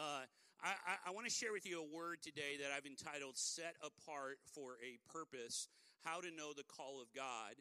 Uh, I, I, want to share with you a word today that I've entitled Set Apart for a Purpose How to Know the Call of God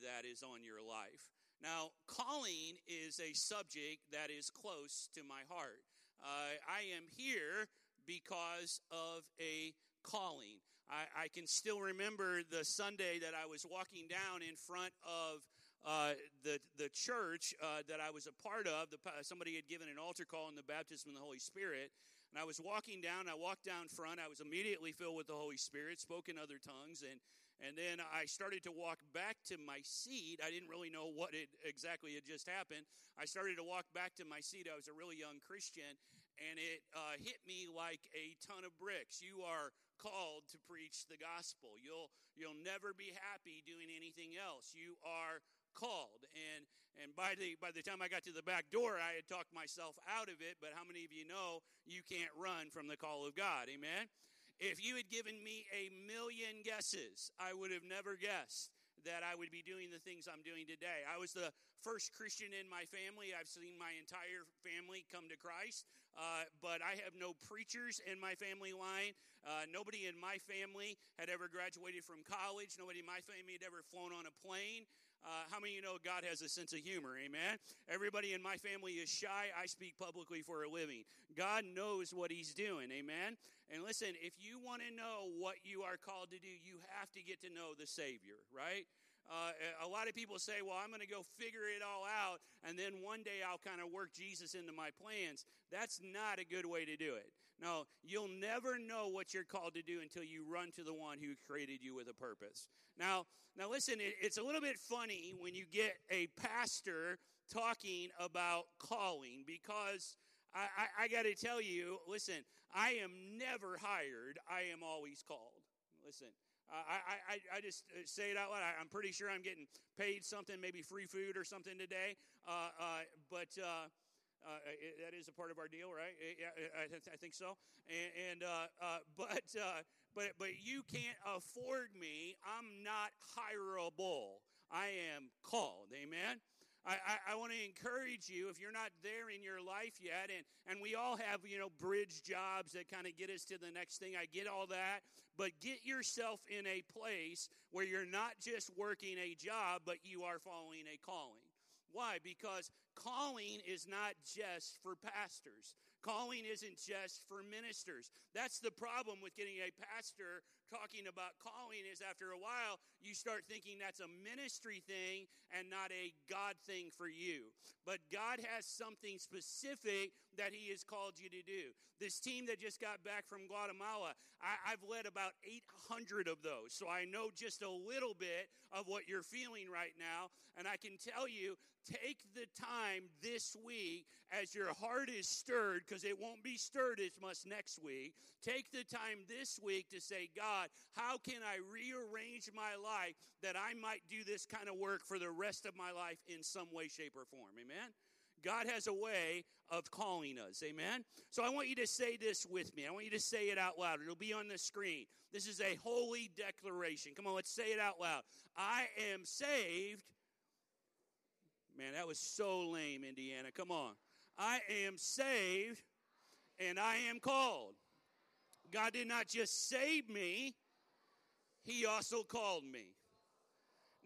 that is on your life. Now, calling is a subject that is close to my heart. Uh, I am here because of a calling. I, I, can still remember the Sunday that I was walking down in front of uh, the the church uh, that I was a part of. The, somebody had given an altar call in the baptism of the Holy Spirit, and I was walking down. I walked down front. I was immediately filled with the Holy Spirit, spoke in other tongues, and and then I started to walk back to my seat. I didn't really know what exactly had just happened. I started to walk back to my seat. I was a really young Christian, and it uh, hit me like a ton of bricks. You are called to preach the gospel. You'll you'll never be happy doing anything else. You are called. And and by the by the time I got to the back door, I had talked myself out of it. But how many of you know you can't run from the call of God? Amen. If you had given me a million guesses, I would have never guessed that I would be doing the things I'm doing today. I was the first Christian in my family. I've seen my entire family come to Christ, uh, but I have no preachers in my family line. Uh, nobody in my family had ever graduated from college. Nobody in my family had ever flown on a plane. Uh, how many of you know God has a sense of humor? Amen. Everybody in my family is shy. I speak publicly for a living. God knows what He's doing. Amen. And listen, if you want to know what you are called to do, you have to get to know the Savior, right? Uh, a lot of people say, well, I'm going to go figure it all out, and then one day I'll kind of work Jesus into my plans. That's not a good way to do it. No, you'll never know what you're called to do until you run to the one who created you with a purpose. Now, now listen, it, it's a little bit funny when you get a pastor talking about calling because I, I, I got to tell you, listen, I am never hired, I am always called. Listen, I, I, I just uh, say it out loud. I'm pretty sure I'm getting paid something, maybe free food or something today. Uh, uh, but uh, uh that is a part of our deal, right? I, I think so. And, and but but but you can't afford me. I'm not hireable. I am called. Amen. I, I, I want to encourage you if you're not there in your life yet, and, and we all have, you know, bridge jobs that kind of get us to the next thing. I get all that, but get yourself in a place where you're not just working a job, but you are following a calling. Why? Because calling is not just for pastors. Calling isn't just for ministers. That's the problem with getting a pastor talking about calling is after a while you start thinking that's a ministry thing and not a God thing for you. But God has something specific that He has called you to do. This team that just got back from Guatemala, I, have led about 800 of those. So I know just a little bit of what you're feeling right now. And I can tell you, take the time this week as your heart is stirred, because it won't be stirred as much next week. Take the time this week to say, God, God, how can I rearrange my life that I might do this kind of work for the rest of my life in some way, shape, or form? Amen? God has a way of calling us. Amen? So I want you to say this with me. I want you to say it out loud. It'll be on the screen. This is a holy declaration. Come on, let's say it out loud. I am saved. Man, that was so lame, Indiana. Come on. I am saved and I am called. God did not just save me, He also called me.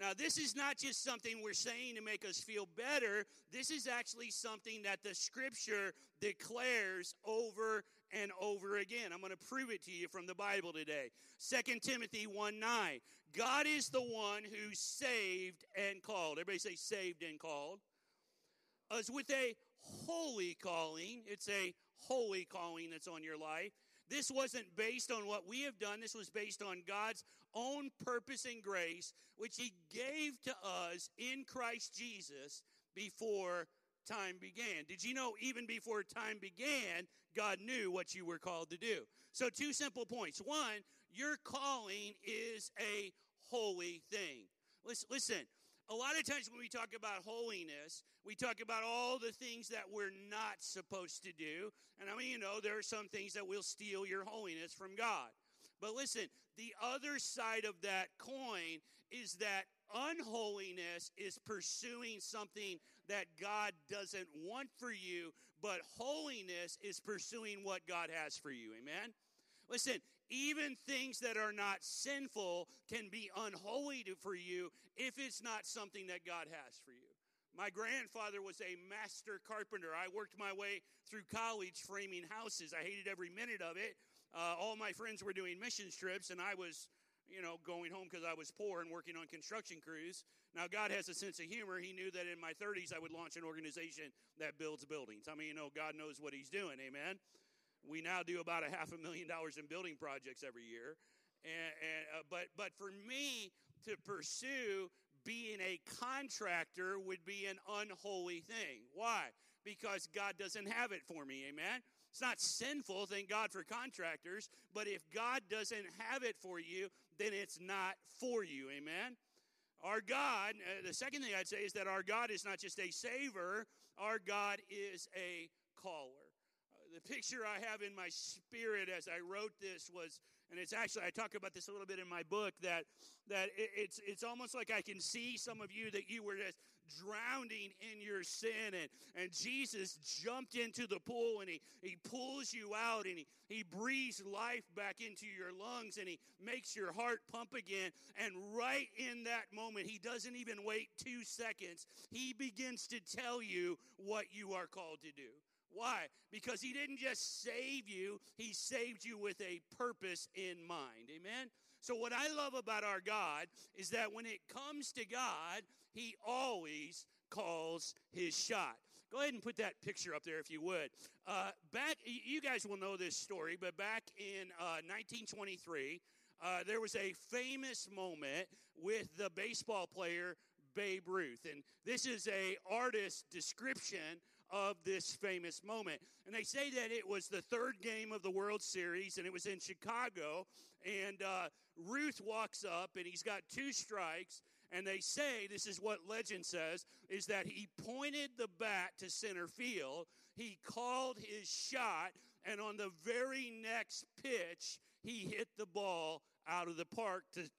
Now, this is not just something we're saying to make us feel better. This is actually something that the scripture declares over and over again. I'm going to prove it to you from the Bible today. 2 Timothy 1 9. God is the one who saved and called. Everybody say saved and called. As with a holy calling, it's a holy calling that's on your life. This wasn't based on what we have done. This was based on God's own purpose and grace, which He gave to us in Christ Jesus before time began. Did you know even before time began, God knew what you were called to do? So, two simple points. One, your calling is a holy thing. Listen, listen a lot of times when we talk about holiness, we talk about all the things that we're not supposed to do. And I mean, you know, there are some things that will steal your holiness from God. But listen, the other side of that coin is that unholiness is pursuing something that God doesn't want for you, but holiness is pursuing what God has for you. Amen? Listen, even things that are not sinful can be unholy for you if it's not something that God has for you. My grandfather was a master carpenter. I worked my way through college framing houses. I hated every minute of it. Uh, all my friends were doing mission trips, and I was, you know, going home because I was poor and working on construction crews. Now, God has a sense of humor. He knew that in my 30s I would launch an organization that builds buildings. I mean, you know, God knows what He's doing. Amen. We now do about a half a million dollars in building projects every year. And, and uh, but but for me to pursue being a contractor would be an unholy thing. Why? Because God doesn't have it for me. Amen. It's not sinful, thank God for contractors, but if God doesn't have it for you, then it's not for you. Amen. Our God, uh, the second thing I'd say is that our God is not just a saver, our God is a caller. The picture I have in my spirit as I wrote this was and it's actually I talk about this a little bit in my book that that it's it's almost like I can see some of you that you were just drowning in your sin. And and Jesus jumped into the pool and he he pulls you out and he he breathes life back into your lungs and he makes your heart pump again. And right in that moment he doesn't even wait 2 seconds. He begins to tell you what you are called to do why? Because he didn't just save you, he saved you with a purpose in mind. Amen? So, what I love about our God is that when it comes to God, he always calls his shot. Go ahead and put that picture up there if you would. Uh, back, you guys will know this story, but back in uh, 1923, uh, there was a famous moment with the baseball player Babe Ruth, and this is a artist description of this famous moment. And they say that it was the third game of the World Series, and it was in Chicago. And uh, Ruth walks up, and he's got two strikes. And they say, this is what legend says, is that he pointed the bat to center field. He called his shot, and on the very next pitch, he hit the ball out of the park to,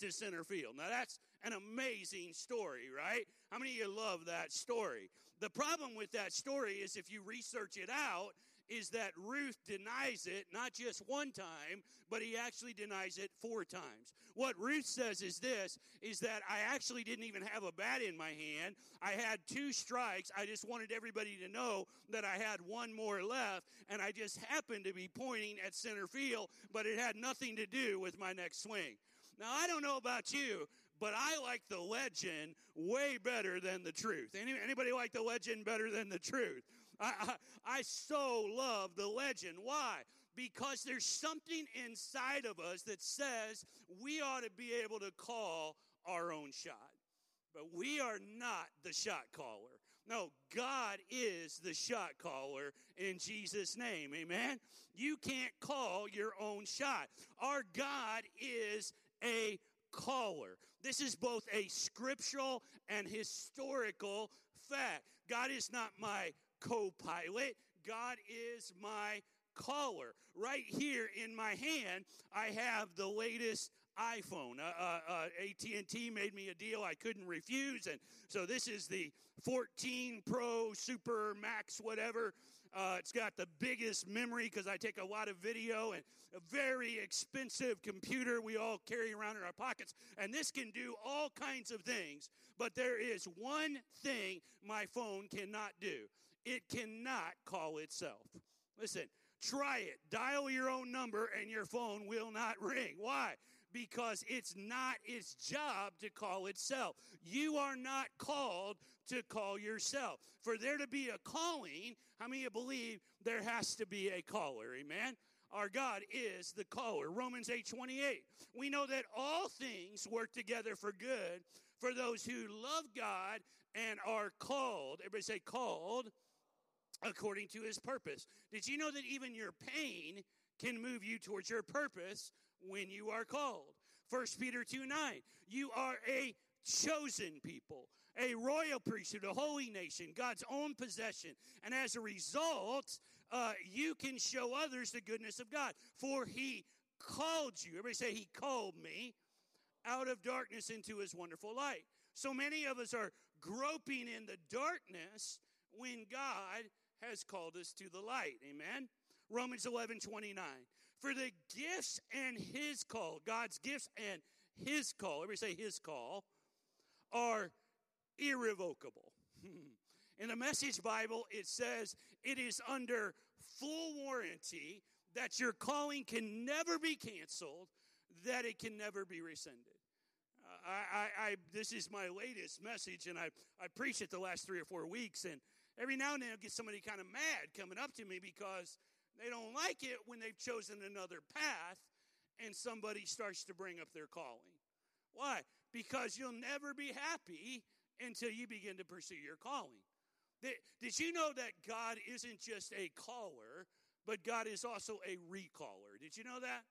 to center field. Now, that's an amazing story, right? How many of you love that story? The problem with that story is if you research it out, is that Ruth denies it not just one time, but he actually denies it four times. What Ruth says is this is that I actually didn't even have a bat in my hand. I had two strikes. I just wanted everybody to know that I had one more left and I just happened to be pointing at center field, but it had nothing to do with my next swing. Now, I don't know about you, but I like the legend way better than the truth. Any, anybody like the legend better than the truth? I, I, I so love the legend. Why? Because there's something inside of us that says we ought to be able to call our own shot. But we are not the shot caller. No, God is the shot caller in Jesus' name. Amen. You can't call your own shot. Our God is a caller. This is both a scriptural and historical fact. God is not my co pilot, God is my caller. Right here in my hand, I have the latest iPhone. Uh, uh, uh, AT&T made me a deal I couldn't refuse, and so this is the 14 Pro Super Max whatever uh, it's got the biggest memory because I take a lot of video and a very expensive computer we all carry around in our pockets. And this can do all kinds of things. But there is one thing my phone cannot do it cannot call itself. Listen, try it. Dial your own number and your phone will not ring. Why? because it's not its job to call itself. You are not called to call yourself. For there to be a calling, how many of you believe there has to be a caller? Amen. Our God is the caller. Romans 8 28. We know that all things work together for good for those who love God and are called. Everybody say called according to his purpose. Did you know that even your pain can move you towards your purpose when you are called? 1 Peter 2 9. You are a chosen people a royal priesthood, a holy nation, God's own possession. And as a result, uh, you can show others the goodness of God. For he called you. Everybody say, He called me out of darkness into his wonderful light. So many of us are groping in the darkness when God has called us to the light. Amen. Romans 11 29. For the gifts and his call, God's gifts and his call, everybody say his call, are irrevocable. Hmm. In the Message Bible, it says it is under full warranty that your calling can never be canceled, that it can never be rescinded. I, I, I, this is my latest message, and I, I preached it the last three or four weeks, and every now and then I'll get somebody kind of mad coming up to me because they don't like it when they've chosen another path and somebody starts to bring up their calling. Why? Because you'll never be happy until you begin to pursue your calling. Did you know that God isn't just a caller, but God is also a recaller? Did you know that?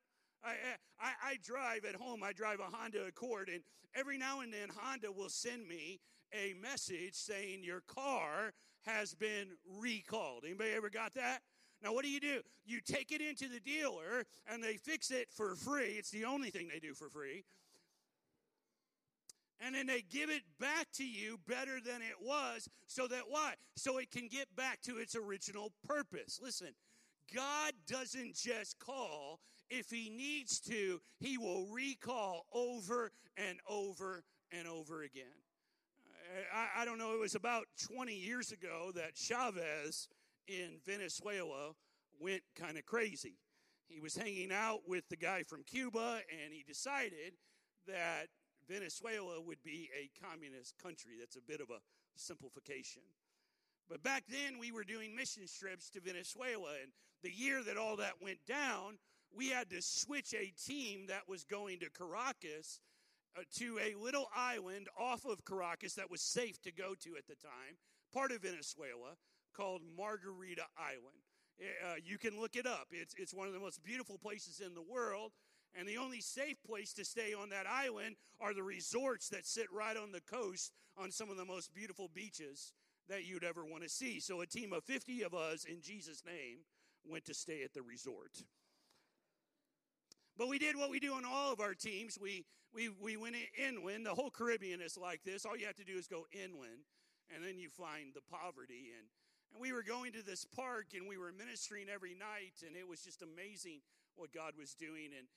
I, I, I, drive at home, I drive a Honda Accord, and every now and then Honda will send me a message saying your car has been recalled. Anybody ever got that? Now, what do you do? You take it into the dealer and they fix it for free. It's the only thing they do for free. And then they give it back to you better than it was so that why? So it can get back to its original purpose. Listen, God doesn't just call. If he needs to, he will recall over and over and over again. Uh, I, I don't know, it was about 20 years ago that Chavez in Venezuela went kind of crazy. He was hanging out with the guy from Cuba, and he decided that Venezuela would be a communist country. That's a bit of a simplification. But back then, we were doing mission trips to Venezuela, and the year that all that went down, we had to switch a team that was going to Caracas uh, to a little island off of Caracas that was safe to go to at the time, part of Venezuela, called Margarita Island. Uh, you can look it up. It's, it's one of the most beautiful places in the world. And the only safe place to stay on that island are the resorts that sit right on the coast on some of the most beautiful beaches that you'd ever want to see. So a team of 50 of us, in Jesus' name, went to stay at the resort. But we did what we do on all of our teams. We, we, we went inland. The whole Caribbean is like this. All you have to do is go inland, and then you find the poverty. And, and we were going to this park, and we were ministering every night, and it was just amazing what God was doing. And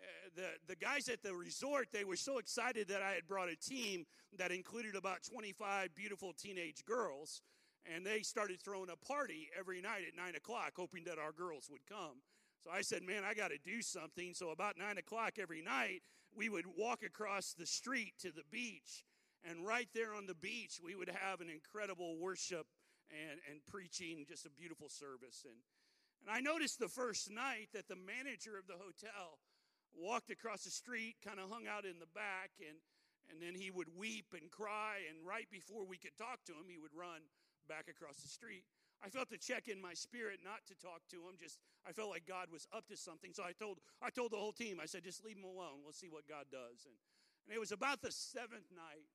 Uh, the, the guys at the resort, they were so excited that I had brought a team that included about 25 beautiful teenage girls. And they started throwing a party every night at 9 o'clock, hoping that our girls would come. So I said, Man, I got to do something. So about 9 o'clock every night, we would walk across the street to the beach. And right there on the beach, we would have an incredible worship and, and preaching, just a beautiful service. And, and I noticed the first night that the manager of the hotel walked across the street, kind of hung out in the back, and, and then he would weep and cry. And right before we could talk to him, he would run back across the street. I felt to check in my spirit not to talk to him. Just I felt like God was up to something. So I told I told the whole team. I said, just leave him alone. We'll see what God does. And and it was about the seventh night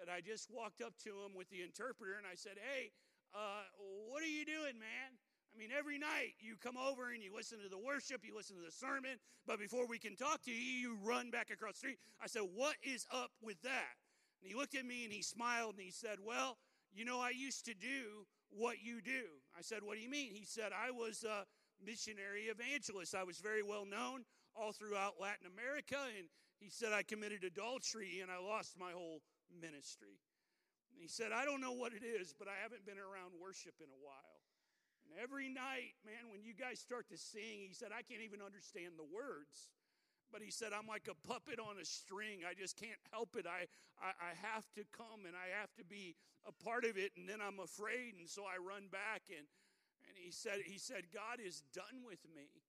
that I just walked up to him with the interpreter and I said, Hey, uh, what are you doing, man? I mean, every night you come over and you listen to the worship, you listen to the sermon, but before we can talk to you, you run back across the street. I said, What is up with that? And he looked at me and he smiled and he said, Well, you know, I used to do what you do. I said, What do you mean? He said, I was a missionary evangelist. I was very well known all throughout Latin America. And he said, I committed adultery and I lost my whole ministry. And he said, I don't know what it is, but I haven't been around worship in a while. And every night, man, when you guys start to sing, he said, I can't even understand the words. But he said, I'm like a puppet on a string. I just can't help it. I, I, I, have to come and I have to be a part of it. And then I'm afraid. And so I run back. And, and he, said, he said, God is done with me.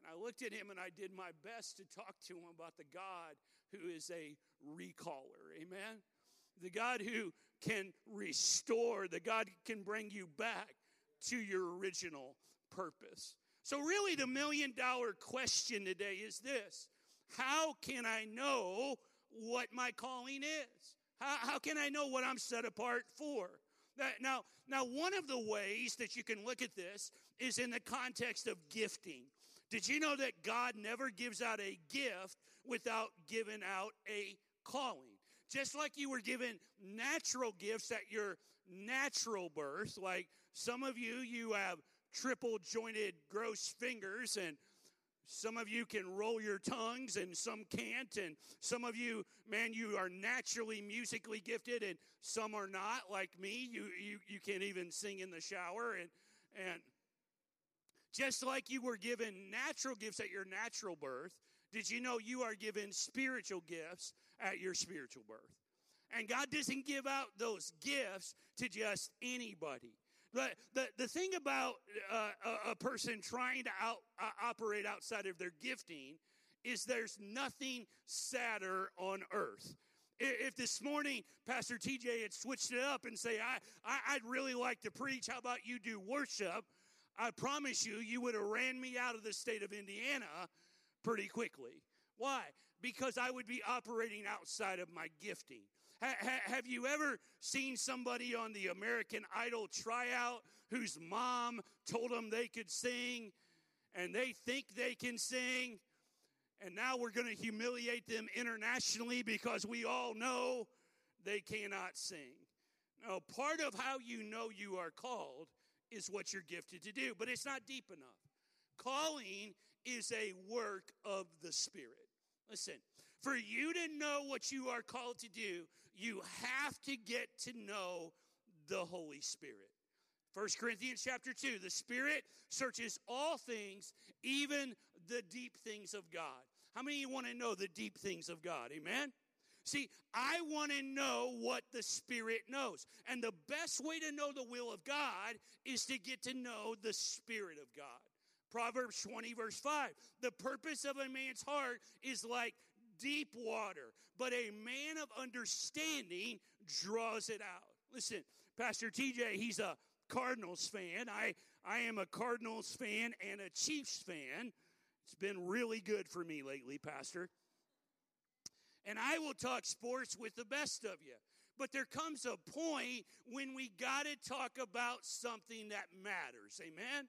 And I looked at him and I did my best to talk to him about the God who is a recaller. Amen? The God who can restore, the God can bring you back to your original purpose. So, really, the million dollar question today is this How can I know what my calling is? How, how can I know what I'm set apart for? Now, now, one of the ways that you can look at this is in the context of gifting. Did you know that God never gives out a gift without giving out a calling? Just like you were given natural gifts at your natural birth, like some of you, you have triple jointed gross fingers and some of you can roll your tongues and some can't. And some of you, man, you are naturally musically gifted and some are not, like me. You, you, you can't even sing in the shower. And, and just like you were given natural gifts at your natural birth, did you know you are given spiritual gifts at your spiritual birth? And God doesn't give out those gifts to just anybody. The, the, the thing about uh, a, person trying to out, uh, operate outside of their gifting is there's nothing sadder on earth. If this morning Pastor TJ had switched it up and say, I, I, would really like to preach, how about you do worship? I promise you, you would have ran me out of the state of Indiana pretty quickly. Why? Because I would be operating outside of my gifting. Ha- have you ever seen somebody on the American Idol tryout whose mom told them they could sing and they think they can sing? And now we're going to humiliate them internationally because we all know they cannot sing. Now, part of how you know you are called is what you're gifted to do, but it's not deep enough. Calling is a work of the Spirit. Listen, for you to know what you are called to do, you have to get to know the Holy Spirit. 1 Corinthians chapter 2 the Spirit searches all things, even the deep things of God. How many of you want to know the deep things of God? Amen? See, I want to know what the Spirit knows. And the best way to know the will of God is to get to know the Spirit of God. Proverbs 20, verse 5. The purpose of a man's heart is like deep water, but a man of understanding draws it out. Listen, Pastor TJ, he's a Cardinals fan. I, I am a Cardinals fan and a Chiefs fan. It's been really good for me lately, Pastor. And I will talk sports with the best of you. But there comes a point when we got to talk about something that matters. Amen?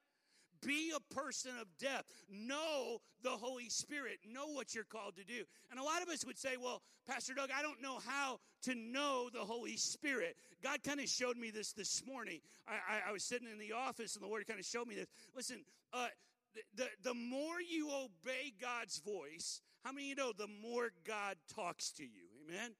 Be a person of depth. Know the Holy Spirit. Know what you're called to do. And a lot of us would say, well, Pastor Doug, I don't know how to know the Holy Spirit. God kind of showed me this this morning. I, I, I, was sitting in the office and the Lord kind of showed me this. Listen, uh, the, the, the more you obey God's voice, how many you know the more God talks to you? Amen?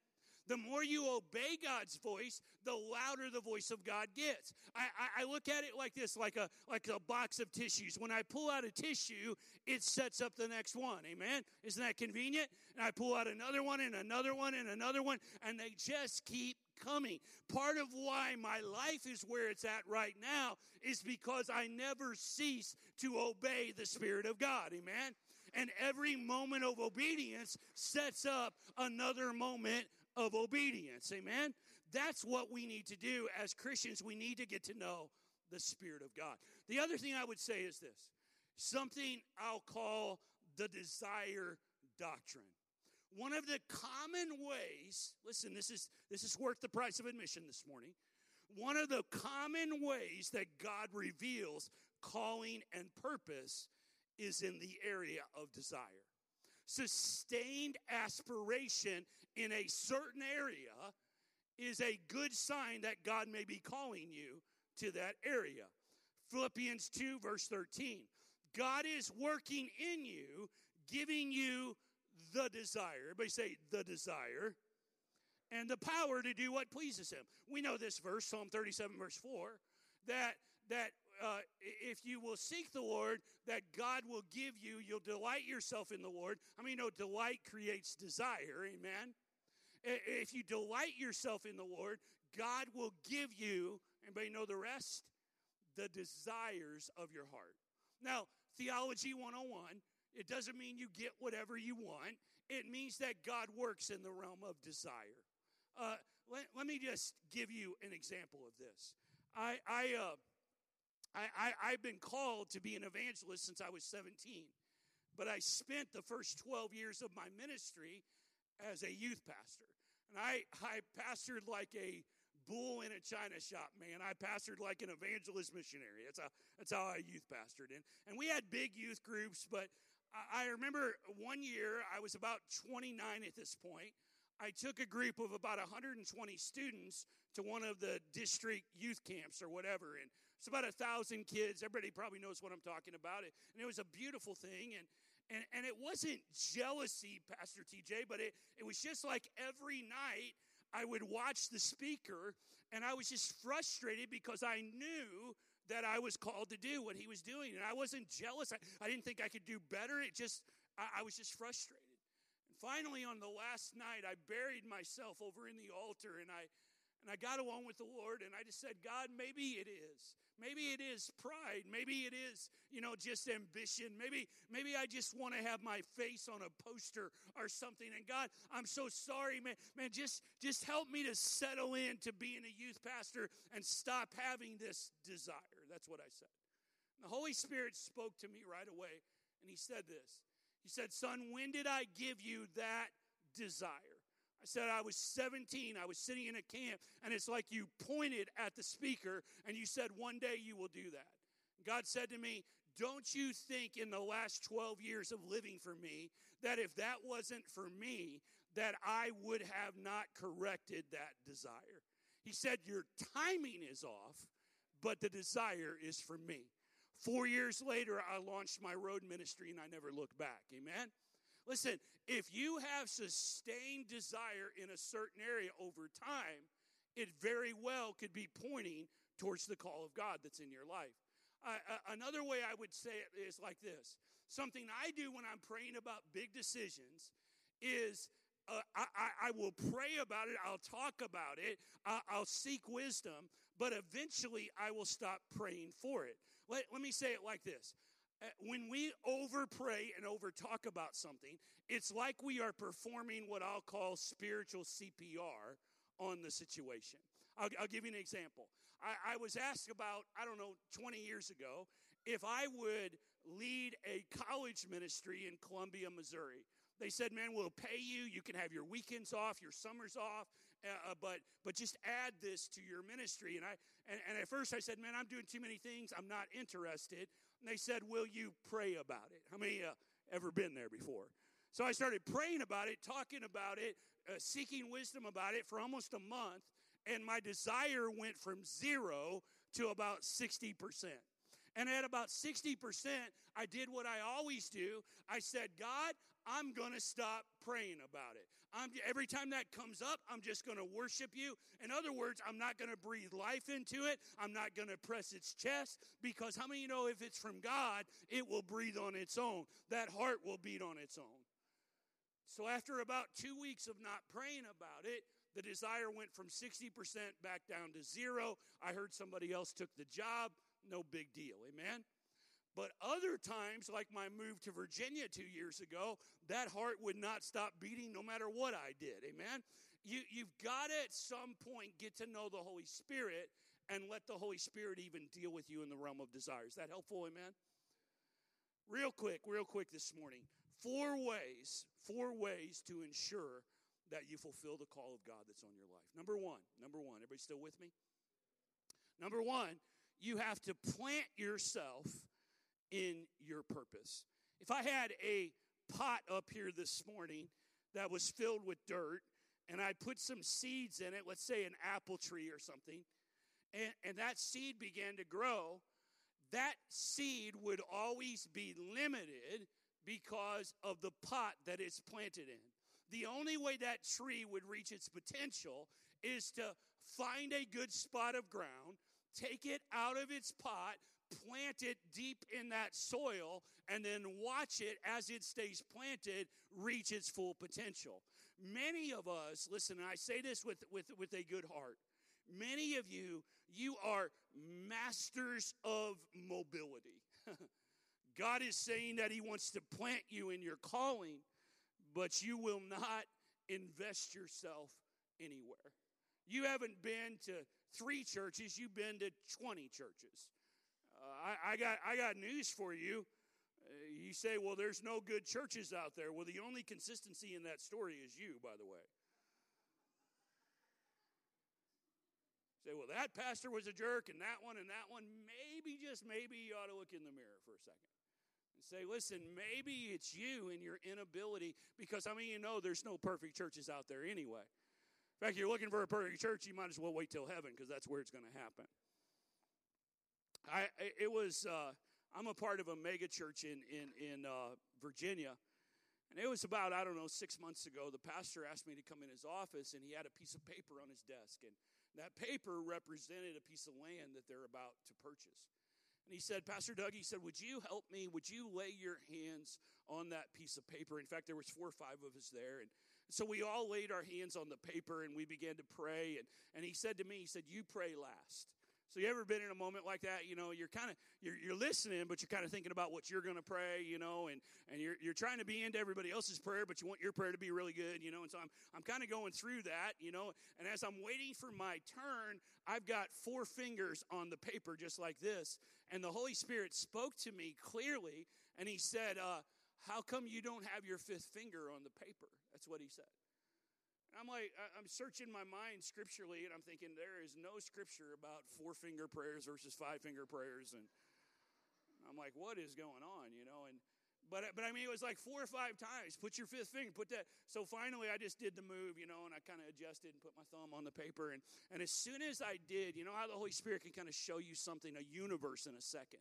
The more you obey God's voice, the louder the voice of God gets. I, I, I, look at it like this, like a like a box of tissues. When I pull out a tissue, it sets up the next one. Amen. Isn't that convenient? And I pull out another one and another one and another one, and they just keep coming. Part of why my life is where it's at right now is because I never cease to obey the Spirit of God. Amen. And every moment of obedience sets up another moment of obedience. Amen? That's what we need to do as Christians. We need to get to know the Spirit of God. The other thing I would say is this something I'll call the desire doctrine. One of the common ways, listen, this is this is worth the price of admission this morning. One of the common ways that God reveals calling and purpose is in the area of desire. Sustained aspiration in a certain area is a good sign that God may be calling you to that area. Philippians 2, verse 13. God is working in you, giving you the desire. Everybody say, the desire. And the power to do what pleases him. We know this verse, Psalm 37, verse 4, that that uh, if you will seek the Lord, that God will give you, you'll delight yourself in the Lord. I mean, you know, delight creates desire, amen? If you delight yourself in the Lord, God will give you, anybody know the rest? The desires of your heart. Now, Theology 101, it doesn't mean you get whatever you want, it means that God works in the realm of desire. Uh, let, let, me just give you an example of this. I, I, uh, I, I, I've been called to be an evangelist since I was 17, but I spent the first 12 years of my ministry as a youth pastor. And I, I pastored like a bull in a china shop, man. I pastored like an evangelist missionary. That's how, that's how I youth pastored. And, and we had big youth groups, but I, I remember one year, I was about 29 at this point. I took a group of about 120 students to one of the district youth camps or whatever. And It's about a thousand kids. Everybody probably knows what I'm talking about. And it was a beautiful thing. And, and, and it wasn't jealousy, Pastor TJ, but it, it was just like every night I would watch the speaker and I was just frustrated because I knew that I was called to do what he was doing. And I wasn't jealous. I, I didn't think I could do better. It just, I, I was just frustrated. And finally, on the last night, I buried myself over in the altar and I, and I got along with the Lord and I just said, God, maybe it is. Maybe it is pride. Maybe it is, you know, just ambition. Maybe, maybe I just want to have my face on a poster or something. And God, I'm so sorry, man. Man, just, just help me to settle in to being a youth pastor and stop having this desire. That's what I said. And the Holy Spirit spoke to me right away, and He said this. He said, Son, when did I give you that desire? I said I was 17. I was sitting in a camp, and it's like you pointed at the speaker and you said, One day you will do that. God said to me, Don't you think in the last 12 years of living for me that if that wasn't for me, that I would have not corrected that desire? He said, Your timing is off, but the desire is for me. Four years later, I launched my road ministry and I never looked back. Amen? Listen, if you have sustained desire in a certain area over time, it very well could be pointing towards the call of God that's in your life. Uh, another way I would say it is like this something I do when I'm praying about big decisions is uh, I, I, will pray about it, I'll talk about it, I'll seek wisdom, but eventually I will stop praying for it. Let, let me say it like this when we over pray and over talk about something, it's like we are performing what I'll call spiritual CPR on the situation. I'll, I'll give you an example. I, I, was asked about, I don't know, 20 years ago, if I would lead a college ministry in Columbia, Missouri. They said, man, we'll pay you. You can have your weekends off, your summers off, uh, uh, but, but just add this to your ministry. And, I, and, and at first I said, man, I'm doing too many things. I'm not interested. And they said, Will you pray about it? How many uh, ever been there before? So I started praying about it, talking about it, uh, seeking wisdom about it for almost a month, and my desire went from zero to about 60%. And at about 60%, I did what I always do. I said, God, I'm going to stop praying about it. I'm, every time that comes up, I'm just going to worship you. In other words, I'm not going to breathe life into it. I'm not going to press its chest because how many you know if it's from God, it will breathe on its own? That heart will beat on its own. So after about two weeks of not praying about it, the desire went from 60% back down to zero. I heard somebody else took the job. No big deal. Amen? But other times, like my move to Virginia two years ago, that heart would not stop beating no matter what I did. Amen? You, you've got to at some point get to know the Holy Spirit and let the Holy Spirit even deal with you in the realm of desire. Is that helpful? Amen? Real quick, real quick this morning. Four ways, four ways to ensure that you fulfill the call of God that's on your life. Number one, number one, everybody still with me? Number one, you have to plant yourself in your purpose. If I had a pot up here this morning that was filled with dirt and I put some seeds in it, let's say an apple tree or something, and, and that seed began to grow, that seed would always be limited because of the pot that it's planted in. The only way that tree would reach its potential is to find a good spot of ground, take it out of its pot, plant it deep in that soil and then watch it as it stays planted reach its full potential. Many of us, listen, and I say this with, with, with a good heart. Many of you, you are masters of mobility. God is saying that He wants to plant you in your calling, but you will not invest yourself anywhere. You haven't been to three churches, you've been to 20 churches. I, I, got, I got news for you. Uh, you say, well, there's no good churches out there. Well, the only consistency in that story is you, by the way. Say, well, that pastor was a jerk, and that one and that one. Maybe, just maybe, you ought to look in the mirror for a second and say, listen, maybe it's you and your inability, because I mean, you know, there's no perfect churches out there anyway. In fact, you're looking for a perfect church, you might as well wait till heaven because that's where it's going to happen. I it was uh, I'm a part of a mega church in in in uh, Virginia, and it was about I don't know six months ago. The pastor asked me to come in his office, and he had a piece of paper on his desk, and that paper represented a piece of land that they're about to purchase. And he said, Pastor Doug, he said, Would you help me? Would you lay your hands on that piece of paper? In fact, there was four or five of us there. And so we all laid our hands on the paper and we began to pray. And, and he said to me, he said, You pray last. So you ever been in a moment like that? You know, you're kind of you're, you're listening, but you're kind of thinking about what you're going to pray. You know, and and you're you're trying to be into everybody else's prayer, but you want your prayer to be really good. You know, and so I'm I'm kind of going through that. You know, and as I'm waiting for my turn, I've got four fingers on the paper just like this, and the Holy Spirit spoke to me clearly, and He said, uh, "How come you don't have your fifth finger on the paper?" That's what He said. I'm like, I'm searching my mind scripturally, and I'm thinking there is no scripture about four finger prayers versus five finger prayers, and I'm like, what is going on, you know? And but but I mean, it was like four or five times. Put your fifth finger. Put that. So finally, I just did the move, you know, and I kind of adjusted and put my thumb on the paper. And and as soon as I did, you know how the Holy Spirit can kind of show you something, a universe in a second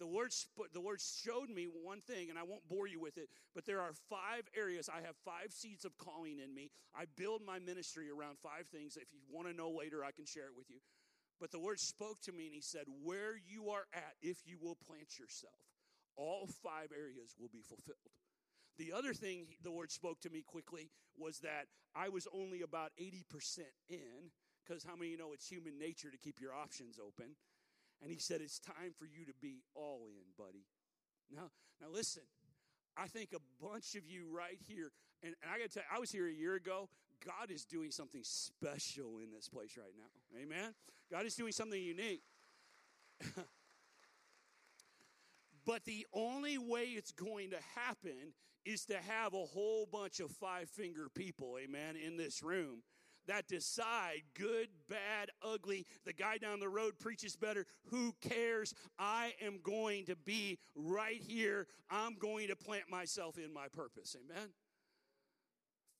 the Lord, the Lord showed me one thing, and I won't bore you with it, but there are five areas. I have five seeds of calling in me. I build my ministry around five things. If you want to know later, I can share it with you. But the Lord spoke to me, and He said, Where you are at, if you will plant yourself, all five areas will be fulfilled. The other thing the Lord spoke to me quickly was that I was only about 80% in, because how many you know it's human nature to keep your options open? And he said, It's time for you to be all in, buddy. Now, now listen, I think a bunch of you right here, and, and I gotta tell you, I was here a year ago. God is doing something special in this place right now. Amen. God is doing something unique. but the only way it's going to happen is to have a whole bunch of five finger people, amen, in this room that decide good, bad, ugly. The guy down the road preaches better. Who cares? I am going to be right here. I'm going to plant myself in my purpose. Amen.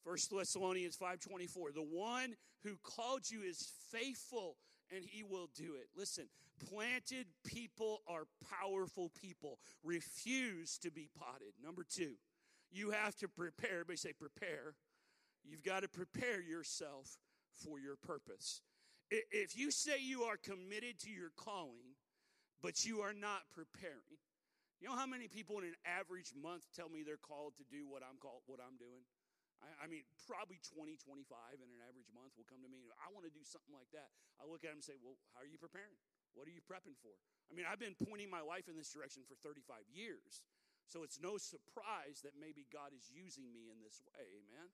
First Thessalonians 5:24 The one who called you is faithful and he will do it. Listen, planted people are powerful people. Refuse to be potted. Number 2, you have to prepare. Everybody say prepare You've got to prepare yourself for your purpose. If you say you are committed to your calling, but you are not preparing, you know how many people in an average month tell me they're called to do what I'm called, what I'm doing? I, I mean, probably 20, 25 in an average month will come to me. I want to do something like that. I look at them and say, Well, how are you preparing? What are you prepping for? I mean, I've been pointing my life in this direction for 35 years. So it's no surprise that maybe God is using me in this way. Amen.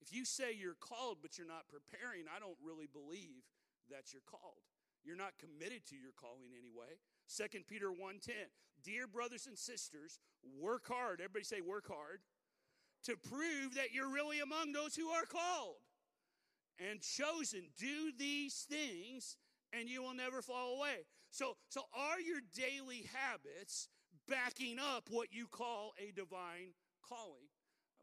If you say you're called but you're not preparing, I don't really believe that you're called. You're not committed to your calling anyway. 2 Peter 1:10. Dear brothers and sisters, work hard. Everybody say work hard to prove that you're really among those who are called and chosen. Do these things and you will never fall away. So so are your daily habits backing up what you call a divine calling?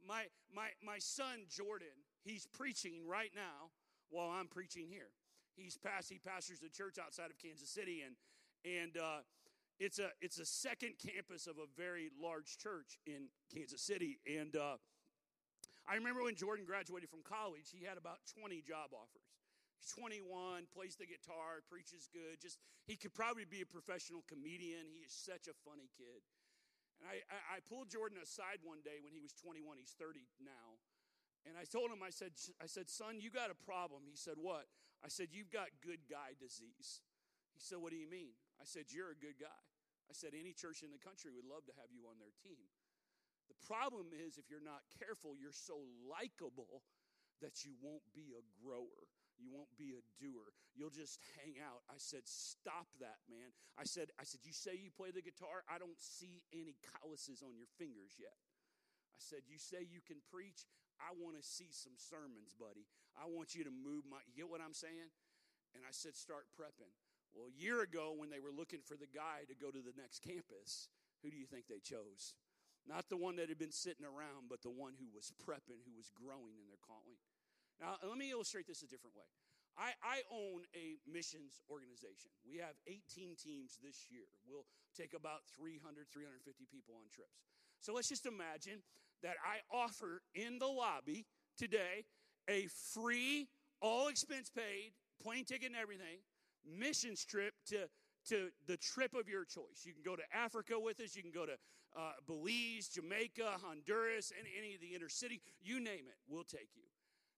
My, my, my son Jordan, he's preaching right now while I'm preaching here. He's past, he pastors a church outside of Kansas City, and, and uh, it's, a, it's a second campus of a very large church in Kansas City. And uh, I remember when Jordan graduated from college, he had about 20 job offers. He's 21, plays the guitar, preaches good. Just he could probably be a professional comedian. He is such a funny kid. And I, I, I pulled Jordan aside one day when he was 21. He's 30 now. And I told him, I said, I said, son, you got a problem. He said, what? I said, you've got good guy disease. He said, what do you mean? I said, you're a good guy. I said, any church in the country would love to have you on their team. The problem is, if you're not careful, you're so likable that you won't be a grower. You won't be a doer. You'll just hang out. I said, Stop that, man. I said, I said, You say you play the guitar? I don't see any calluses on your fingers yet. I said, You say you can preach? I want to see some sermons, buddy. I want you to move my you get what I'm saying? And I said, Start prepping. Well, a year ago, when they were looking for the guy to go to the next campus, who do you think they chose? Not the one that had been sitting around, but the one who was prepping, who was growing in their calling. Now, let me illustrate this a different way. I, I own a missions organization. We have 18 teams this year. We'll take about 300, 350 people on trips. So let's just imagine that I offer in the lobby today a free, all expense paid, plane ticket and everything, missions trip to, to the trip of your choice. You can go to Africa with us, you can go to uh, Belize, Jamaica, Honduras, and any of the inner city, you name it, we'll take you.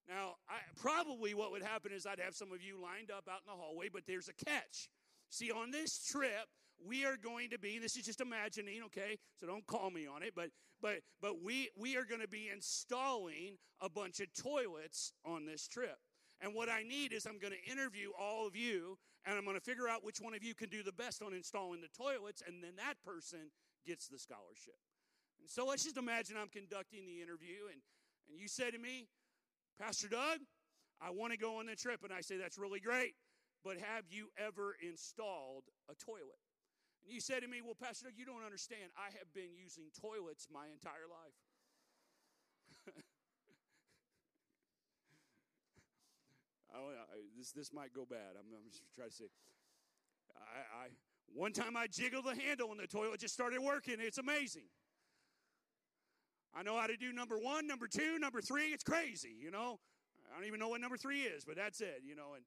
Now, I, probably what would happen is I'd have some of you lined up out in the hallway, but there's a catch. See, on this trip, we are going to be this is just imagining okay? So don't call me on it but but but we we are going to be installing a bunch of toilets on this trip. And what i need is i'm going to interview all of you and i'm going to figure out which one of you can do the best on installing the toilets and then that person gets the scholarship. And so let's just imagine i'm conducting the interview and and you say to me Pastor Doug, I want to go on the trip. And I say, That's really great, but have you ever installed a toilet? And you say to me, Well, Pastor Doug, you don't understand. I have been using toilets my entire life. oh, this, this might go bad. I'm, I'm just trying to say. I, I, one time I jiggled the handle and the toilet just started working. It's amazing. I know how to do number one, number two, number three. It's crazy, you know. I don't even know what number three is, but that's it, you know. And,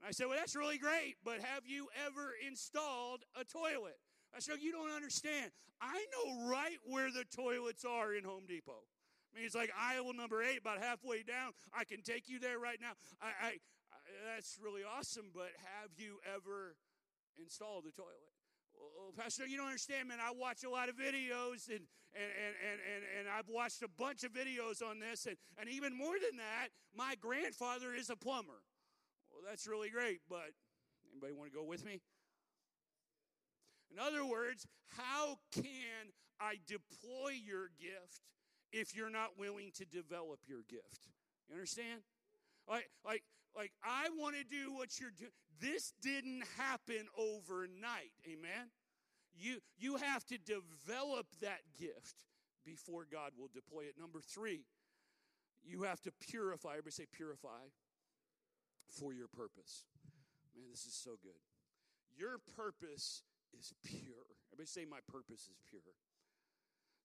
and I said, Well, that's really great, but have you ever installed a toilet? I said, You don't understand. I know right where the toilets are in Home Depot. I mean, it's like aisle number eight, about halfway down. I can take you there right now. I, I, I that's really awesome, but have you ever installed a toilet? Well, Pastor, you don't understand, man. I watch a lot of videos and, and, and, and, and, and I've watched a bunch of videos on this. And, and even more than that, my grandfather is a plumber. Well, that's really great, but anybody want to go with me? In other words, how can I deploy your gift if you're not willing to develop your gift? You understand? Like, like, like I want to do what you're doing. This didn't happen overnight. Amen. You you have to develop that gift before God will deploy it. Number three, you have to purify. Everybody say purify for your purpose. Man, this is so good. Your purpose is pure. Everybody say, My purpose is pure.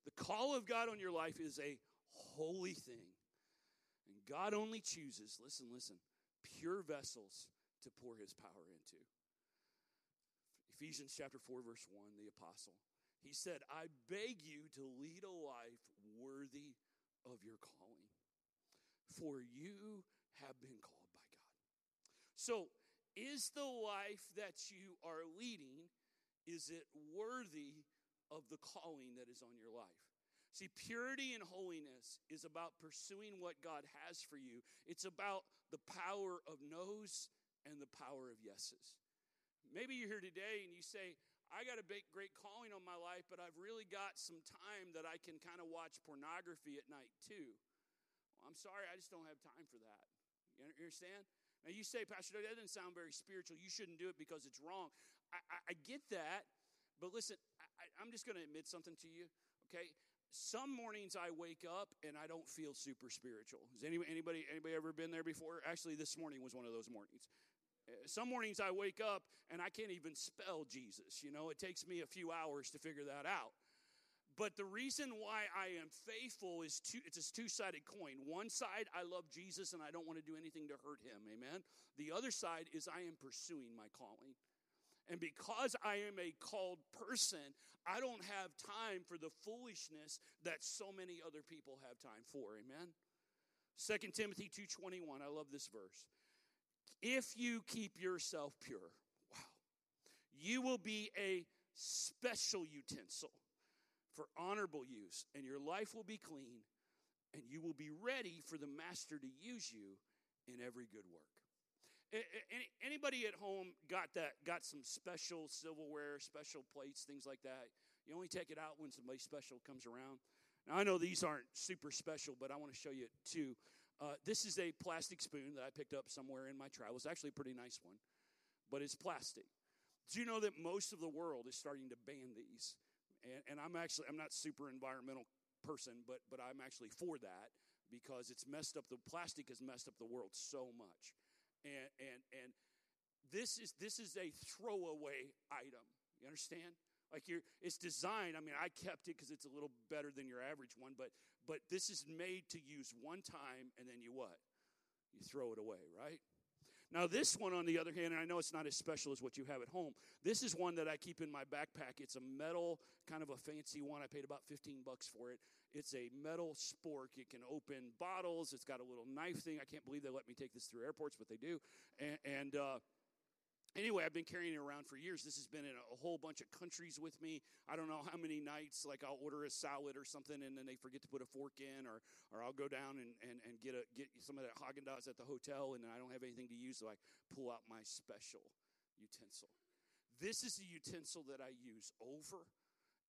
The call of God on your life is a holy thing. And God only chooses, listen, listen, pure vessels to pour his power into. Ephesians chapter 4, verse 1, the apostle. He said, I beg you to lead a life worthy of your calling, for you have been called by God. So, is the life that you are leading, is it worthy of the calling that is on your life? See, purity and holiness is about pursuing what God has for you. It's about the power of no's and the power of yeses. Maybe you're here today and you say, I got a big, great calling on my life, but I've really got some time that I can kind of watch pornography at night too. Well, I'm sorry, I just don't have time for that. You understand? Now you say, Pastor, that doesn't sound very spiritual. You shouldn't do it because it's wrong. I, I, I get that, but listen, I, I'm just going to admit something to you. Okay, some mornings I wake up and I don't feel super spiritual. Has anybody, anybody, anybody ever been there before? Actually, this morning was one of those mornings. Uh, some mornings I wake up and I can't even spell Jesus. You know, it takes me a few hours to figure that out. But the reason why I am faithful is two, it's a two sided coin. One side, I love Jesus and I don't want to do anything to hurt him. Amen. The other side is I am pursuing my calling. And because I am a called person, I don't have time for the foolishness that so many other people have time for. Amen. 2 Timothy 2:21. I love this verse. If you keep yourself pure, wow, you will be a special utensil for honorable use, and your life will be clean, and you will be ready for the master to use you in every good work. Any, anybody at home got that? Got some special silverware, special plates, things like that. You only take it out when somebody special comes around. Now I know these aren't super special, but I want to show you two. Uh, this is a plastic spoon that I picked up somewhere in my travels. Actually, a pretty nice one, but it's plastic. Do you know that most of the world is starting to ban these? And, and I'm actually I'm not super environmental person, but but I'm actually for that because it's messed up. The plastic has messed up the world so much And, and, and this is, this is a throwaway item. You understand? Like you're, it's designed. I mean, I kept it because it's a little better than your average one, but but this is made to use one time, and then you what? You throw it away, right? Now, this one, on the other hand, and I know it's not as special as what you have at home, this is one that I keep in my backpack. It's a metal, kind of a fancy one. I paid about 15 bucks for it. It's a metal spork. It can open bottles. It's got a little knife thing. I can't believe they let me take this through airports, but they do. And, and uh, Anyway, I've been carrying it around for years. This has been in a whole bunch of countries with me. I don't know how many nights, like I'll order a salad or something and then they forget to put a fork in, or, or I'll go down and, and, and get, a, get some of that Haagen Dazs at the hotel and I don't have anything to use, so I pull out my special utensil. This is the utensil that I use over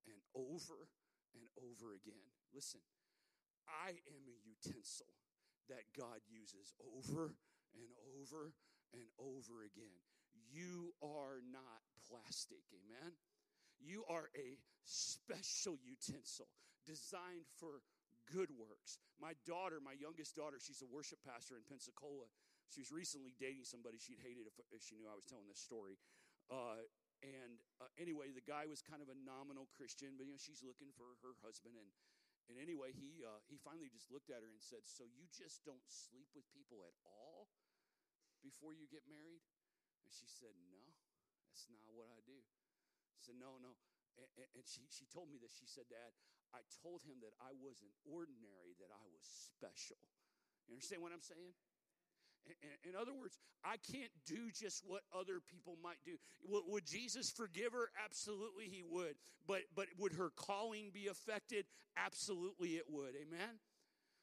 and over and over again. Listen, I am a utensil that God uses over and over and over again. You are not plastic, amen? You are a special utensil designed for good works. My daughter, my youngest daughter, she's a worship pastor in Pensacola. She was recently dating somebody she'd hated if, if she knew I was telling this story. Uh, and uh, anyway, the guy was kind of a nominal Christian, but you know she's looking for her husband. And and anyway, he uh, he finally just looked at her and said, "So you just don't sleep with people at all before you get married?" And she said, No, that's not what I do. I said, No, no. And, and she, she told me this. She said, Dad, I told him that I wasn't ordinary, that I was special. You understand what I'm saying? In other words, I can't do just what other people might do. Would Jesus forgive her? Absolutely, he would. But, but would her calling be affected? Absolutely, it would. Amen?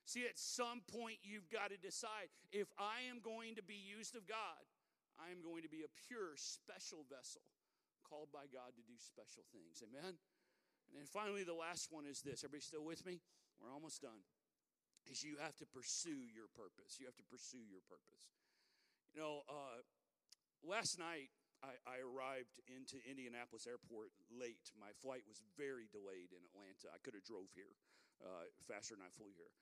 See, at some point, you've got to decide if I am going to be used of God, I am going to be a pure, special vessel called by God to do special things. Amen? And then finally, the last one is this. Everybody still with me? We're almost done. Is you have to pursue your purpose. You have to pursue your purpose. You know, uh, last night I, I, arrived into Indianapolis Airport late. My flight was very delayed in Atlanta. I could have drove here uh, faster than I flew here.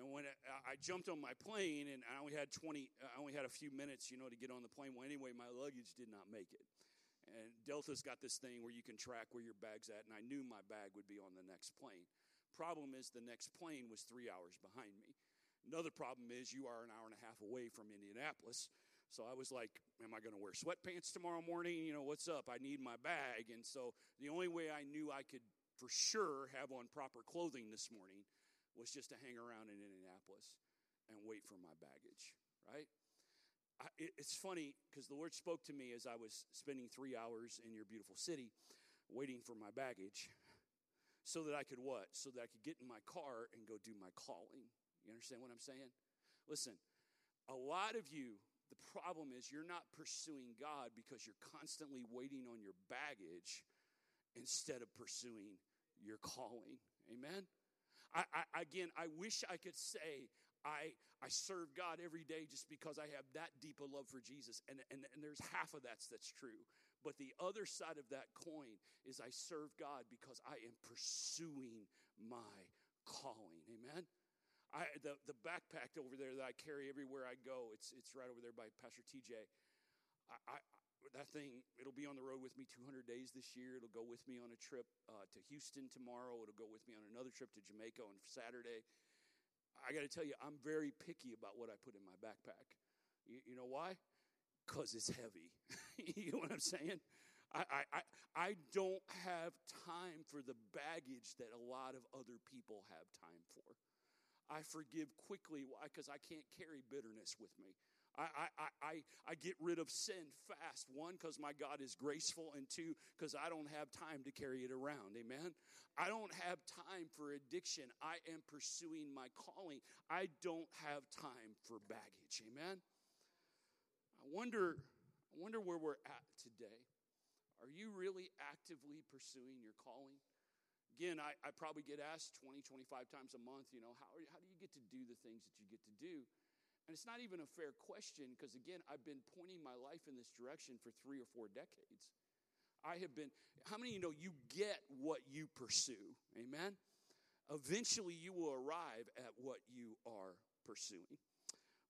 And when I jumped on my plane, and I only had 20, I only had a few minutes, you know, to get on the plane. Well, anyway, my luggage did not make it. And Delta's got this thing where you can track where your bag's at, and I knew my bag would be on the next plane. Problem is, the next plane was three hours behind me. Another problem is, you are an hour and a half away from Indianapolis. So I was like, Am I going to wear sweatpants tomorrow morning? You know, what's up? I need my bag. And so the only way I knew I could for sure have on proper clothing this morning was just to hang around in Indianapolis and wait for my baggage, right? I, it, it's funny because the Lord spoke to me as I was spending three hours in your beautiful city waiting for my baggage so that I could what? So that I could get in my car and go do my calling. You understand what I'm saying? Listen, a lot of you, the problem is you're not pursuing God because you're constantly waiting on your baggage instead of pursuing your calling. Amen? I, I, again, I wish I could say I, I serve God every day just because I have that deep a love for Jesus. And, and, and there's half of that that's true. But the other side of that coin is I serve God because I am pursuing my calling. Amen? I, the, the backpack over there that I carry everywhere I go, it's, it's right over there by Pastor TJ. I, I, that thing, it'll be on the road with me 200 days this year. It'll go with me on a trip uh, to Houston tomorrow. It'll go with me on another trip to Jamaica on Saturday. I got to tell you, I'm very picky about what I put in my backpack. You, you know why? Because it's heavy. you know what I'm saying? I, I, I don't have time for the baggage that a lot of other people have time for. I forgive quickly. Why? Because I can't carry bitterness with me. I, I, I, I get rid of sin fast. One, because my God is graceful, and two, because I don't have time to carry it around. Amen. I don't have time for addiction. I am pursuing my calling. I don't have time for baggage. Amen. I wonder, I wonder where we're at today. Are you really actively pursuing your calling? Again, I, I probably get asked 20, 25 times a month, you know, how, how do you get to do the things that you get to do? And it's not even a fair question because, again, I've been pointing my life in this direction for three or four decades. I have been, how many of you know you get what you pursue? Amen? Eventually, you will arrive at what you are pursuing.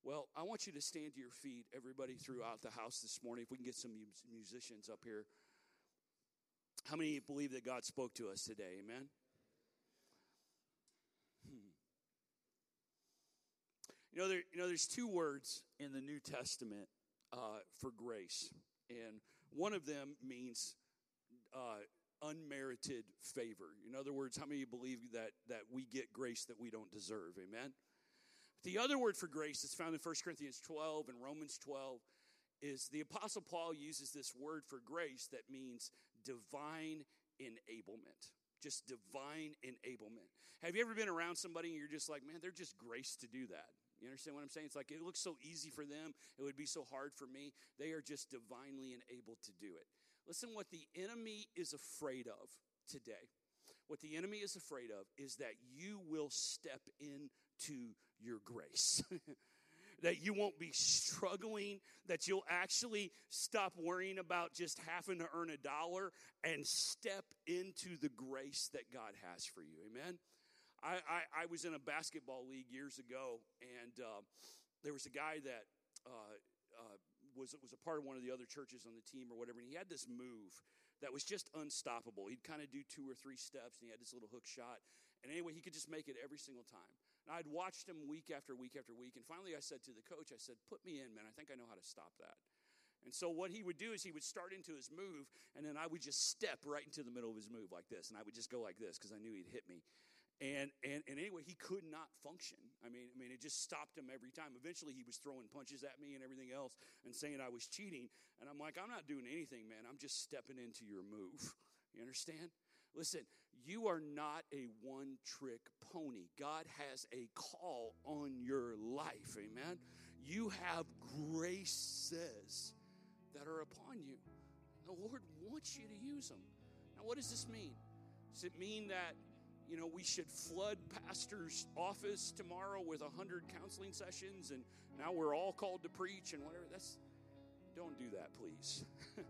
Well, I want you to stand to your feet, everybody throughout the house this morning. If we can get some musicians up here. How many believe that God spoke to us today? Amen? Hmm. You know, there, you know, there's two words in the New Testament uh, for grace, and one of them means uh, unmerited favor. In other words, how many believe that that we get grace that we don't deserve? Amen. The other word for grace that's found in 1 Corinthians 12 and Romans 12 is the Apostle Paul uses this word for grace that means divine enablement. Just divine enablement. Have you ever been around somebody and you're just like, man, they're just grace to do that? You understand what I'm saying? It's like it looks so easy for them, it would be so hard for me. They are just divinely enabled to do it. Listen, what the enemy is afraid of today, what the enemy is afraid of is that you will step into your grace. that you won't be struggling, that you'll actually stop worrying about just having to earn a dollar and step into the grace that God has for you. Amen? I, I, I was in a basketball league years ago, and uh, there was a guy that uh, uh, was, was a part of one of the other churches on the team or whatever, and he had this move that was just unstoppable. He'd kind of do two or three steps, and he had this little hook shot. And anyway, he could just make it every single time. And I'd watched him week after week after week. And finally, I said to the coach, I said, Put me in, man. I think I know how to stop that. And so what he would do is he would start into his move, and then I would just step right into the middle of his move like this. And I would just go like this because I knew he'd hit me. And, and, and anyway, he could not function. I mean, I mean, it just stopped him every time. Eventually, he was throwing punches at me and everything else and saying I was cheating. And I'm like, I'm not doing anything, man. I'm just stepping into your move. You understand? Listen, you are not a one trick pony. God has a call on your life. Amen. You have graces that are upon you. The Lord wants you to use them. Now, what does this mean? Does it mean that you know, we should flood pastor's office tomorrow with a hundred counseling sessions, and now we're all called to preach and whatever. That's don't do that, please.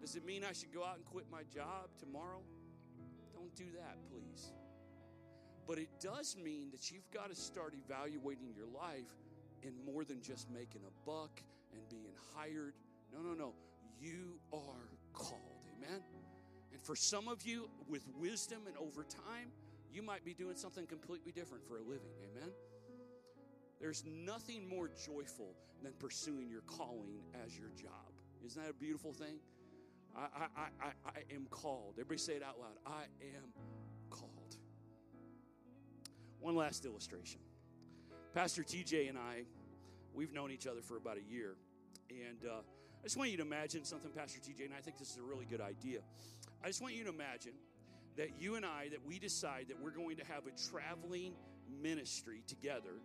Does it mean I should go out and quit my job tomorrow? Don't do that, please. But it does mean that you've got to start evaluating your life in more than just making a buck and being hired. No, no, no. You are called. Amen. And for some of you, with wisdom and over time, you might be doing something completely different for a living. Amen? There's nothing more joyful than pursuing your calling as your job. Isn't that a beautiful thing? I, I, I, I am called. Everybody say it out loud. I am called. One last illustration. Pastor TJ and I, we've known each other for about a year. And uh, I just want you to imagine something, Pastor TJ, and I think this is a really good idea. I just want you to imagine that you and I, that we decide that we're going to have a traveling ministry together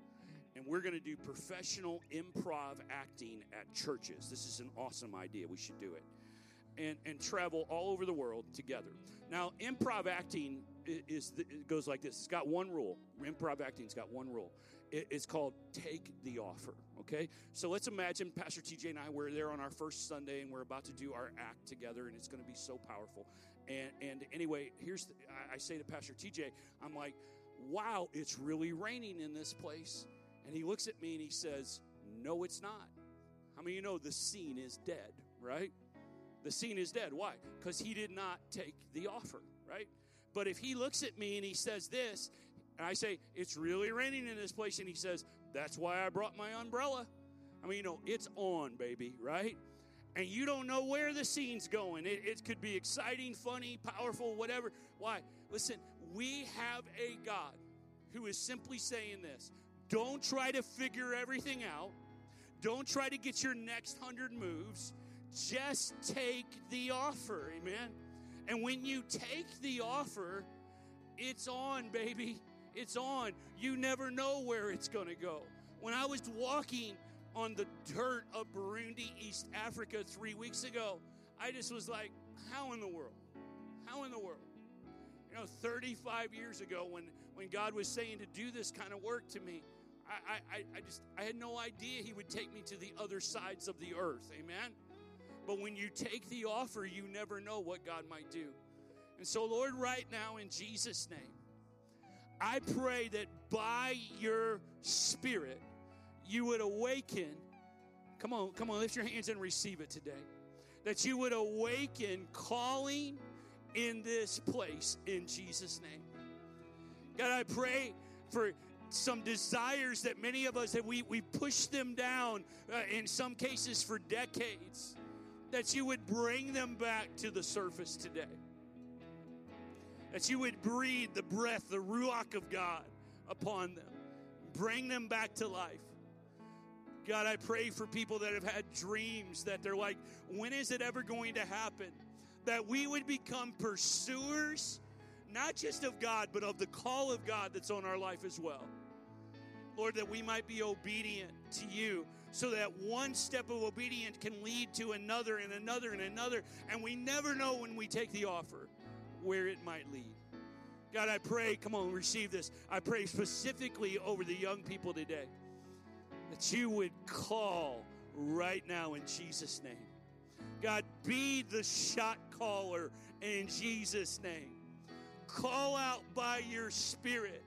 and we're going to do professional improv acting at churches. This is an awesome idea. We should do it. And, and travel all over the world together. Now, improv acting is, it goes like this. It's got one rule. Improv acting's got one rule. It's called take the offer. Okay, so let's imagine Pastor TJ and I we're there on our first Sunday and we're about to do our act together, and it's going to be so powerful. And and anyway, here's the, I say to Pastor TJ, I'm like, wow, it's really raining in this place. And he looks at me and he says, No, it's not. How many you know the scene is dead, right? The scene is dead. Why? Because he did not take the offer, right? But if he looks at me and he says this, and I say, It's really raining in this place. And he says, That's why I brought my umbrella. I mean, you know, it's on, baby, right? And you don't know where the scene's going. It, it could be exciting, funny, powerful, whatever. Why? Listen, we have a God who is simply saying this don't try to figure everything out, don't try to get your next hundred moves. Just take the offer, amen? And when you take the offer, it's on, baby. It's on. You never know where it's going to go. When I was walking on the dirt of Burundi, East Africa, three weeks ago, I just was like, how in the world? How in the world? You know, 35 years ago, when, when God was saying to do this kind of work to me, I, I, I just I had no idea He would take me to the other sides of the earth. Amen. But when you take the offer, you never know what God might do. And so, Lord, right now, in Jesus' name, I pray that by your Spirit, you would awaken. Come on, come on, lift your hands and receive it today. That you would awaken calling in this place in Jesus' name. God, I pray for some desires that many of us have we we pushed them down uh, in some cases for decades that you would bring them back to the surface today. That you would breathe the breath the ruach of god upon them. Bring them back to life. God i pray for people that have had dreams that they're like when is it ever going to happen? That we would become pursuers not just of god but of the call of god that's on our life as well. Lord, that we might be obedient to you so that one step of obedience can lead to another and another and another. And we never know when we take the offer where it might lead. God, I pray, come on, receive this. I pray specifically over the young people today that you would call right now in Jesus' name. God, be the shot caller in Jesus' name. Call out by your spirit.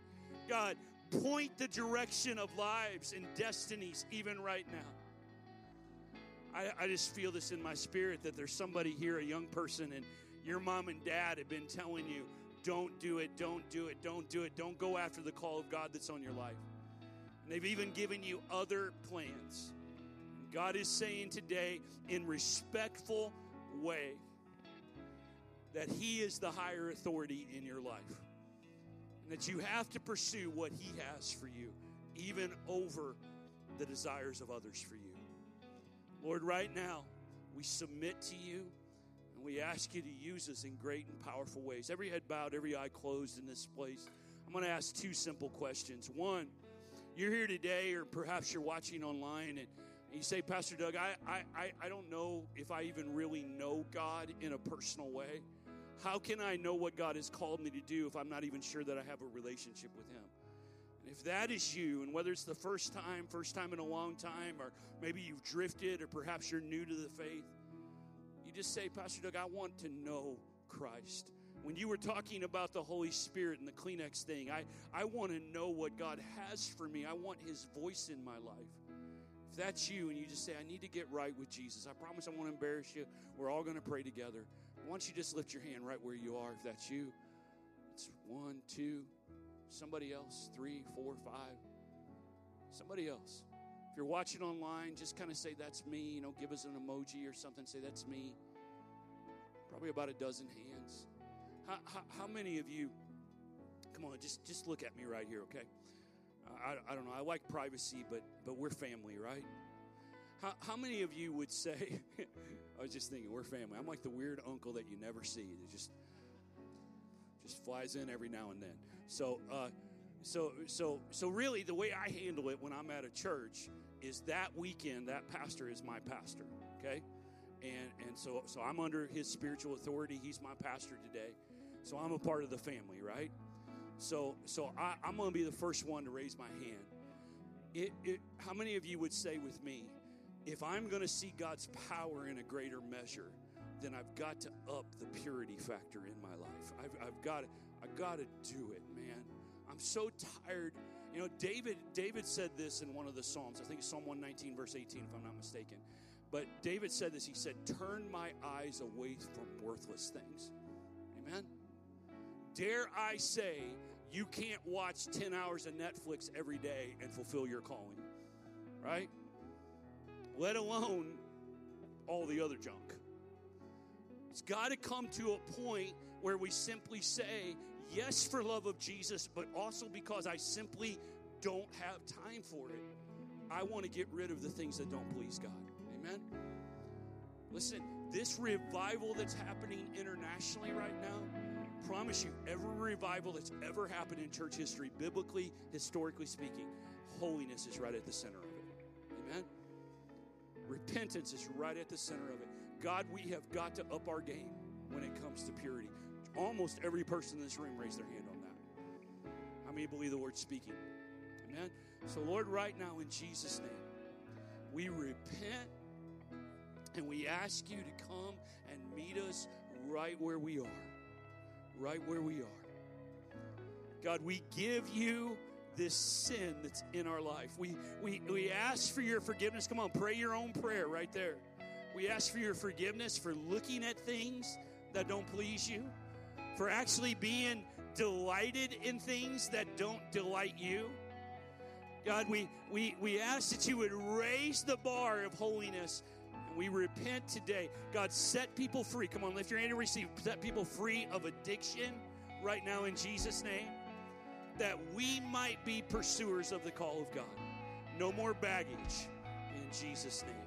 God, point the direction of lives and destinies even right now. I, I, just feel this in my spirit that there's somebody here, a young person, and your mom and dad have been telling you, don't do it, don't do it, don't do it, don't go after the call of God that's on your life. And they've even given you other plans. God is saying today, in respectful way, that He is the higher authority in your life and that you have to pursue what He has for you, even over the desires of others for you. Lord, right now, we submit to you and we ask you to use us in great and powerful ways. Every head bowed, every eye closed in this place. I'm going to ask two simple questions. One, you're here today, or perhaps you're watching online, and you say, Pastor Doug, I, I, I don't know if I even really know God in a personal way. How can I know what God has called me to do if I'm not even sure that I have a relationship with Him? And if that is you, and whether it's the first time, first time in a long time, or maybe you've drifted, or perhaps you're new to the faith, you just say, Pastor Doug, I want to know Christ. When you were talking about the Holy Spirit and the Kleenex thing, I, I want to know what God has for me. I want His voice in my life. If that's you and you just say, I need to get right with Jesus, I promise I won't embarrass you. We're all going to pray together. Why don't you just lift your hand right where you are if that's you? It's one, two, somebody else, three, four, five, somebody else. If you're watching online, just kind of say, That's me. You know, give us an emoji or something. Say, That's me. Probably about a dozen hands. How, how, how many of you, come on, just, just look at me right here, okay? I, I don't know. I like privacy, but, but we're family, right? How, how many of you would say, I was just thinking, we're family. I'm like the weird uncle that you never see. That just just flies in every now and then. So, uh, so, so, so really, the way I handle it when I'm at a church is that weekend that pastor is my pastor. Okay, and and so so I'm under his spiritual authority. He's my pastor today. So I'm a part of the family, right? So so I, I'm going to be the first one to raise my hand. It, it, how many of you would say with me, if I'm going to see God's power in a greater measure, then I've got to up the purity factor in my life. I've, I've got to, I've got to do it, man. I'm so tired. You know, David, David said this in one of the Psalms. I think Psalm 119, verse 18, if I'm not mistaken. But David said this. He said, Turn my eyes away from worthless things. Amen. Dare I say, you can't watch 10 hours of Netflix every day and fulfill your calling, right? Let alone all the other junk. It's got to come to a point where we simply say, yes, for love of Jesus, but also because I simply don't have time for it. I want to get rid of the things that don't please God. Amen? Listen, this revival that's happening internationally right now, promise you, every revival that's ever happened in church history, biblically, historically speaking, holiness is right at the center? Repentance is right at the center of it. God, we have got to up our game when it comes to purity. Almost every person in this room raised their hand on that. How many believe the word speaking? Amen. So, Lord, right now in Jesus' name, we repent and we ask you to come and meet us right where we are. Right where we are. God, we give you this sin that's in our life. We, we, we ask for your forgiveness. Come on, pray your own prayer right there. We ask for your forgiveness for looking at things that don't please you, for actually being delighted in things that don't delight you. God, we, we, we ask that you would raise the bar of holiness. And we repent today. God, set people free. Come on, lift your hand and receive. Set people free of addiction right now in Jesus' name. That we might be pursuers of the call of God. No more baggage in Jesus' name.